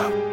time.